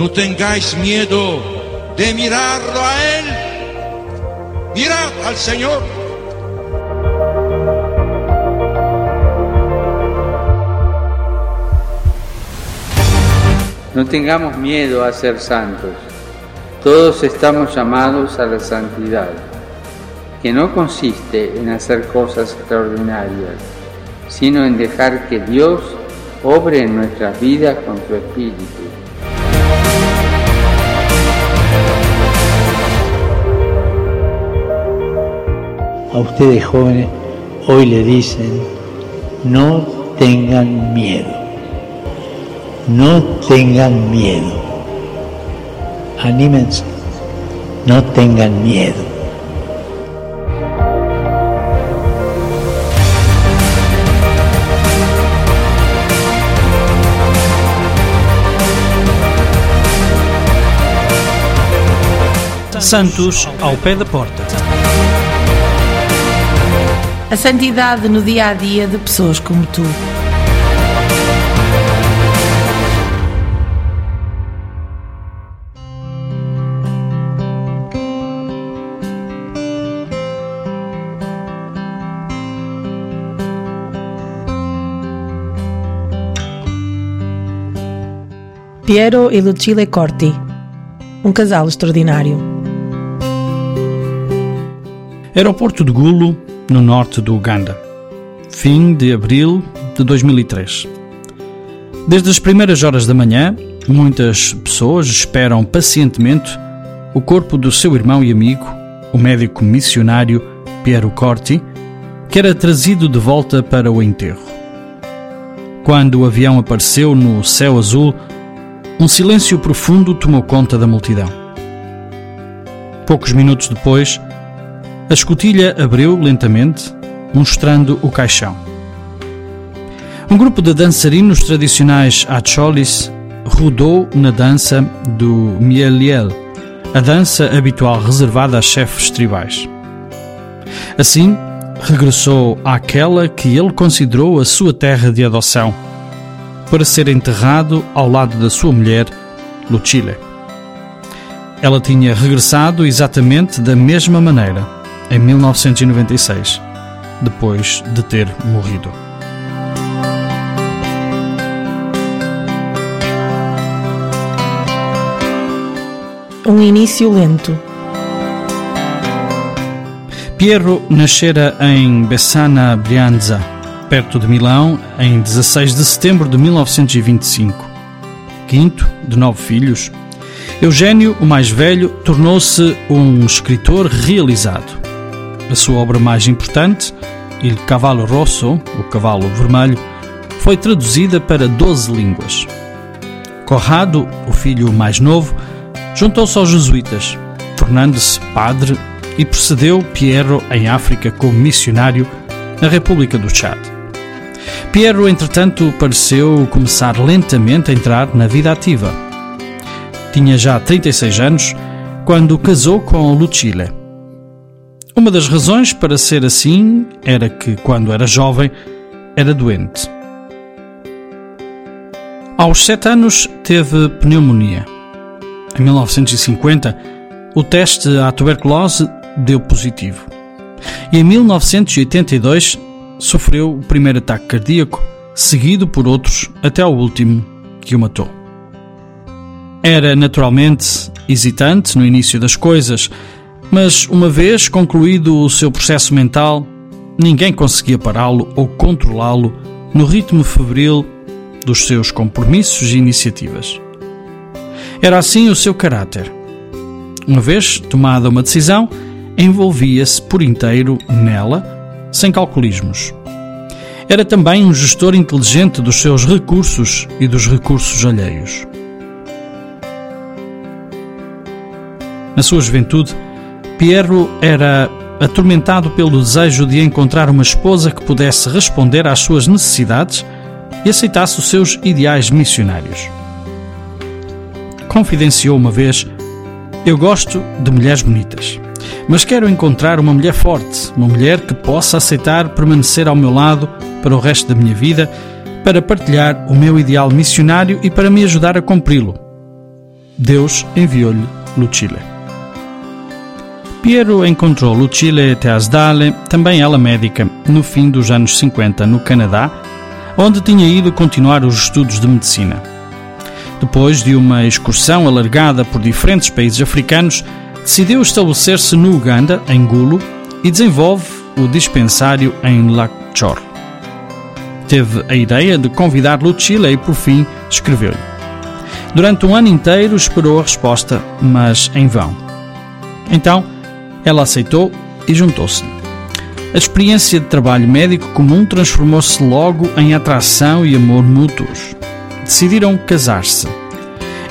no tengáis miedo de mirarlo a Él. Mirad al Señor. No tengamos miedo a ser santos. Todos estamos llamados a la santidad, que no consiste en hacer cosas extraordinarias, sino en dejar que Dios obre en nuestras vidas con su Espíritu. A ustedes jóvenes hoy le dicen, no tengan miedo, no tengan miedo, anímense, no tengan miedo. Santos ao pé da porta. A santidade no dia a dia de pessoas como tu. Piero e Lucille Corti, um casal extraordinário. Aeroporto de Gulo, no norte do Uganda. Fim de abril de 2003. Desde as primeiras horas da manhã, muitas pessoas esperam pacientemente o corpo do seu irmão e amigo, o médico missionário Piero Corti, que era trazido de volta para o enterro. Quando o avião apareceu no céu azul, um silêncio profundo tomou conta da multidão. Poucos minutos depois, a escotilha abriu lentamente, mostrando o caixão. Um grupo de dançarinos tradicionais acholis rodou na dança do Mieliel, a dança habitual reservada a chefes tribais. Assim, regressou àquela que ele considerou a sua terra de adoção, para ser enterrado ao lado da sua mulher, Lucille. Ela tinha regressado exatamente da mesma maneira, em 1996, depois de ter morrido. Um início lento. Piero nascera em Bessana Brianza, perto de Milão, em 16 de setembro de 1925. Quinto de nove filhos, Eugênio, o mais velho, tornou-se um escritor realizado. A sua obra mais importante, Il Cavallo Rosso, o Cavalo Vermelho, foi traduzida para 12 línguas. Corrado, o filho mais novo, juntou-se aos jesuítas, tornando-se padre e precedeu Piero em África como missionário na República do Chad. Piero, entretanto, pareceu começar lentamente a entrar na vida ativa. Tinha já 36 anos quando casou com Lucille. Uma das razões para ser assim era que, quando era jovem, era doente. Aos sete anos teve pneumonia. Em 1950, o teste à tuberculose deu positivo. E em 1982 sofreu o primeiro ataque cardíaco, seguido por outros até ao último que o matou. Era naturalmente hesitante no início das coisas, mas uma vez concluído o seu processo mental, ninguém conseguia pará-lo ou controlá-lo no ritmo febril dos seus compromissos e iniciativas. Era assim o seu caráter. Uma vez tomada uma decisão, envolvia-se por inteiro nela, sem calculismos. Era também um gestor inteligente dos seus recursos e dos recursos alheios. Na sua juventude, Piero era atormentado pelo desejo de encontrar uma esposa que pudesse responder às suas necessidades e aceitasse os seus ideais missionários. Confidenciou uma vez: Eu gosto de mulheres bonitas, mas quero encontrar uma mulher forte, uma mulher que possa aceitar permanecer ao meu lado para o resto da minha vida, para partilhar o meu ideal missionário e para me ajudar a cumpri-lo. Deus enviou-lhe Lucile. Piero encontrou Lucile Teasdale, também ela médica, no fim dos anos 50 no Canadá, onde tinha ido continuar os estudos de medicina. Depois de uma excursão alargada por diferentes países africanos, decidiu estabelecer-se no Uganda, em Gulo, e desenvolve o dispensário em Lakchor. Teve a ideia de convidar Lucile e, por fim, escreveu-lhe. Durante um ano inteiro esperou a resposta, mas em vão. Então, ela aceitou e juntou-se-lhe. A experiência de trabalho médico comum transformou-se logo em atração e amor mútuos. Decidiram casar-se.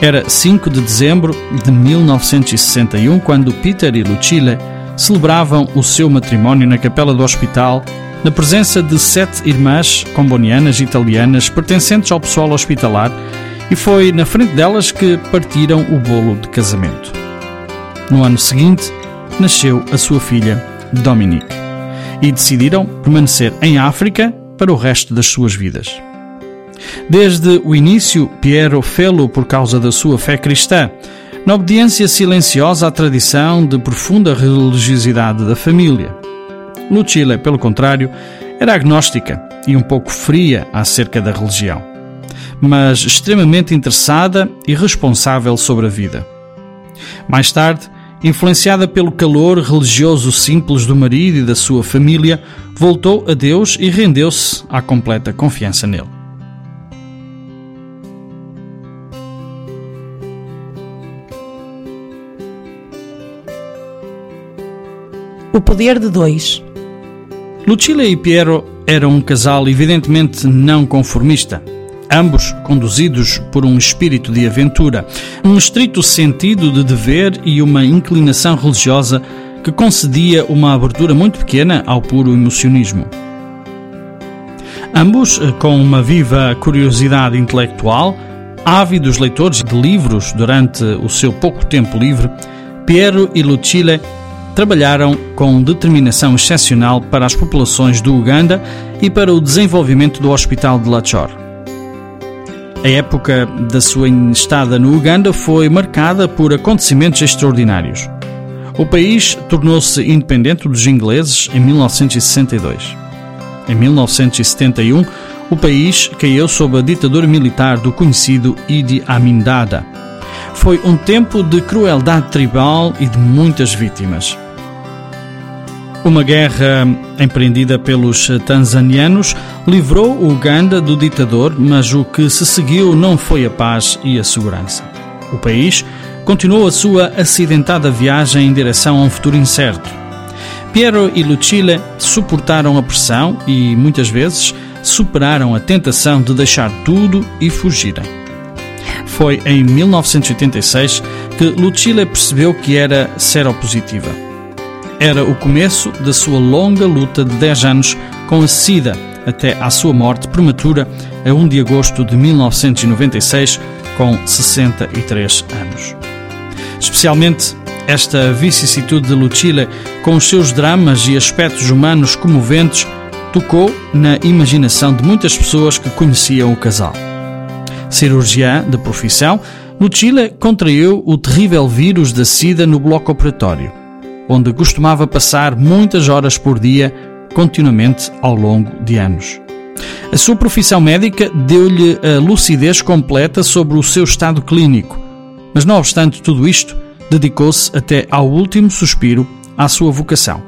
Era 5 de dezembro de 1961 quando Peter e Lucille celebravam o seu matrimónio na capela do hospital, na presença de sete irmãs combonianas italianas pertencentes ao pessoal hospitalar, e foi na frente delas que partiram o bolo de casamento. No ano seguinte, nasceu a sua filha, Dominique, e decidiram permanecer em África para o resto das suas vidas. Desde o início, Piero fê-lo por causa da sua fé cristã, na obediência silenciosa à tradição de profunda religiosidade da família. Lucille, pelo contrário, era agnóstica e um pouco fria acerca da religião, mas extremamente interessada e responsável sobre a vida. Mais tarde, influenciada pelo calor religioso simples do marido e da sua família, voltou a Deus e rendeu-se à completa confiança nele. O poder de dois. Lucilla e Piero eram um casal evidentemente não conformista ambos conduzidos por um espírito de aventura, um estrito sentido de dever e uma inclinação religiosa que concedia uma abertura muito pequena ao puro emocionismo. Ambos eh, com uma viva curiosidade intelectual, ávidos leitores de livros durante o seu pouco tempo livre, Piero e Lucille trabalharam com determinação excepcional para as populações do Uganda e para o desenvolvimento do Hospital de Lachor. A época da sua estada no Uganda foi marcada por acontecimentos extraordinários. O país tornou-se independente dos ingleses em 1962. Em 1971, o país caiu sob a ditadura militar do conhecido Idi Amin Dada. Foi um tempo de crueldade tribal e de muitas vítimas. Uma guerra empreendida pelos tanzanianos livrou o Uganda do ditador, mas o que se seguiu não foi a paz e a segurança. O país continuou a sua acidentada viagem em direção a um futuro incerto. Piero e Lucille suportaram a pressão e, muitas vezes, superaram a tentação de deixar tudo e fugirem. Foi em 1986 que Lucille percebeu que era seropositiva era o começo da sua longa luta de 10 anos com a SIDA, até à sua morte prematura a 1 de agosto de 1996, com 63 anos. Especialmente esta vicissitude de Lucille, com os seus dramas e aspectos humanos comoventes, tocou na imaginação de muitas pessoas que conheciam o casal. Cirurgiã de profissão, Lucille contraiu o terrível vírus da SIDA no bloco operatório onde costumava passar muitas horas por dia, continuamente ao longo de anos. A sua profissão médica deu-lhe a lucidez completa sobre o seu estado clínico, mas não obstante tudo isto, dedicou-se até ao último suspiro à sua vocação,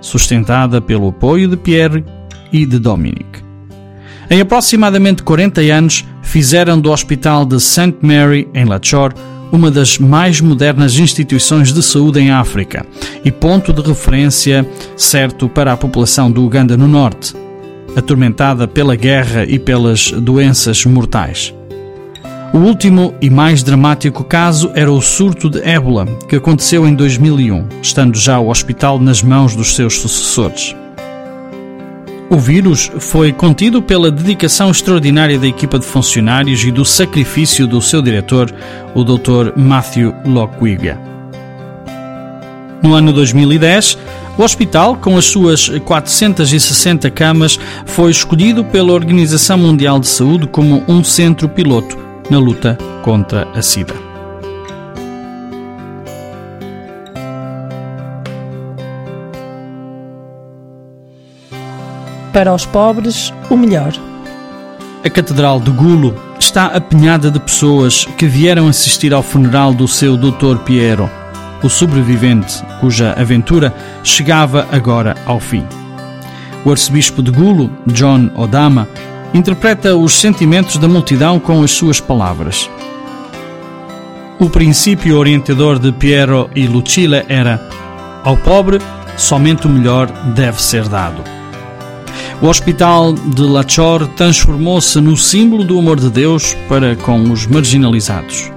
sustentada pelo apoio de Pierre e de Dominique. Em aproximadamente 40 anos, fizeram do Hospital de St. Mary, em Lachor, uma das mais modernas instituições de saúde em África e ponto de referência certo para a população do Uganda no Norte, atormentada pela guerra e pelas doenças mortais. O último e mais dramático caso era o surto de ébola, que aconteceu em 2001, estando já o hospital nas mãos dos seus sucessores. O vírus foi contido pela dedicação extraordinária da equipa de funcionários e do sacrifício do seu diretor, o Dr. Matthew Lockwiga. No ano 2010, o hospital, com as suas 460 camas, foi escolhido pela Organização Mundial de Saúde como um centro piloto na luta contra a SIDA. Para os pobres o melhor. A Catedral de Gulo está apinhada de pessoas que vieram assistir ao funeral do seu Dr. Piero, o sobrevivente cuja aventura chegava agora ao fim. O arcebispo de Gulo, John Odama, interpreta os sentimentos da multidão com as suas palavras. O princípio orientador de Piero e Lucilla era: ao pobre, somente o melhor deve ser dado. O Hospital de Lachor transformou-se no símbolo do amor de Deus para com os marginalizados.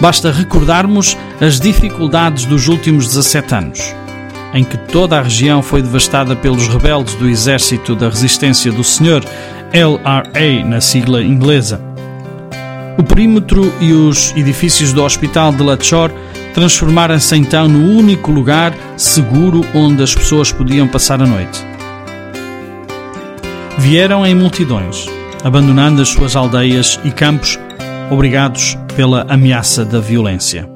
Basta recordarmos as dificuldades dos últimos 17 anos, em que toda a região foi devastada pelos rebeldes do Exército da Resistência do Senhor, LRA na sigla inglesa. O perímetro e os edifícios do Hospital de Lachor transformaram-se então no único lugar seguro onde as pessoas podiam passar a noite. Vieram em multidões, abandonando as suas aldeias e campos, obrigados pela ameaça da violência.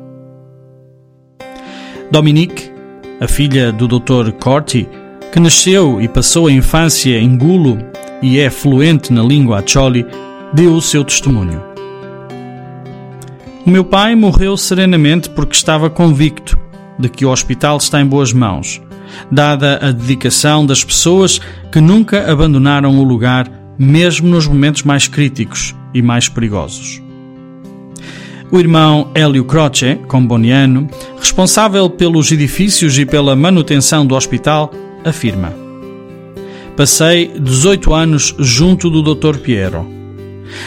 Dominique, a filha do Dr. Corti, que nasceu e passou a infância em Gulo e é fluente na língua Acholi, deu o seu testemunho. O meu pai morreu serenamente porque estava convicto de que o hospital está em boas mãos, dada a dedicação das pessoas que nunca abandonaram o lugar, mesmo nos momentos mais críticos e mais perigosos. O irmão Hélio Croce, comboniano, responsável pelos edifícios e pela manutenção do hospital, afirma: Passei 18 anos junto do Dr. Piero.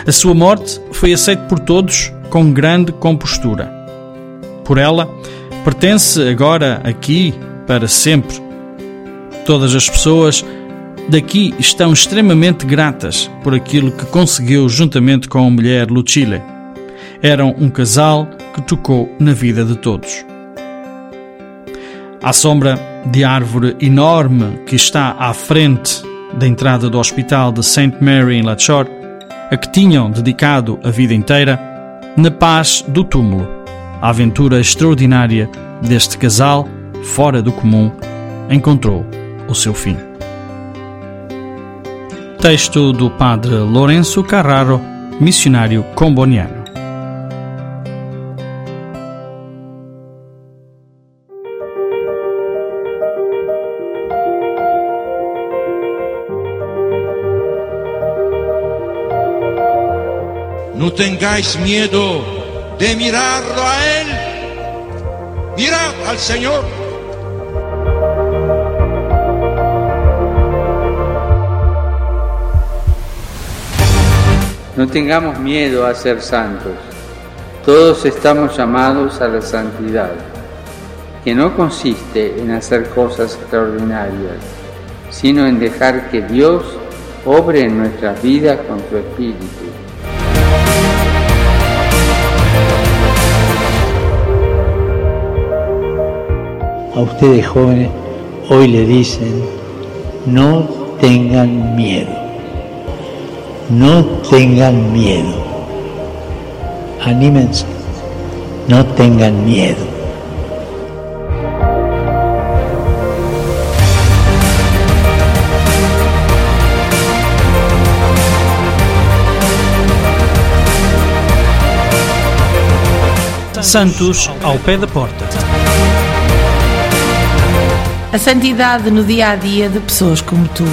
A sua morte foi aceita por todos com grande compostura. Por ela, pertence agora aqui para sempre. Todas as pessoas daqui estão extremamente gratas por aquilo que conseguiu juntamente com a mulher Lucille. Eram um casal que tocou na vida de todos. À sombra de árvore enorme que está à frente da entrada do hospital de St. Mary em Lachor, a que tinham dedicado a vida inteira, na paz do túmulo. A aventura extraordinária deste casal, fora do comum, encontrou o seu fim. Texto do padre Lourenço Carraro, missionário comboniano. No tengáis miedo de mirarlo a Él. Mirad al Señor. No tengamos miedo a ser santos. Todos estamos llamados a la santidad, que no consiste en hacer cosas extraordinarias, sino en dejar que Dios obre en nuestras vidas con su Espíritu. a ustedes jóvenes hoy le dicen, no tengan miedo, no tengan miedo, anímense, no tengan miedo. Santos ao pé da porta. A santidade no dia a dia de pessoas como tu.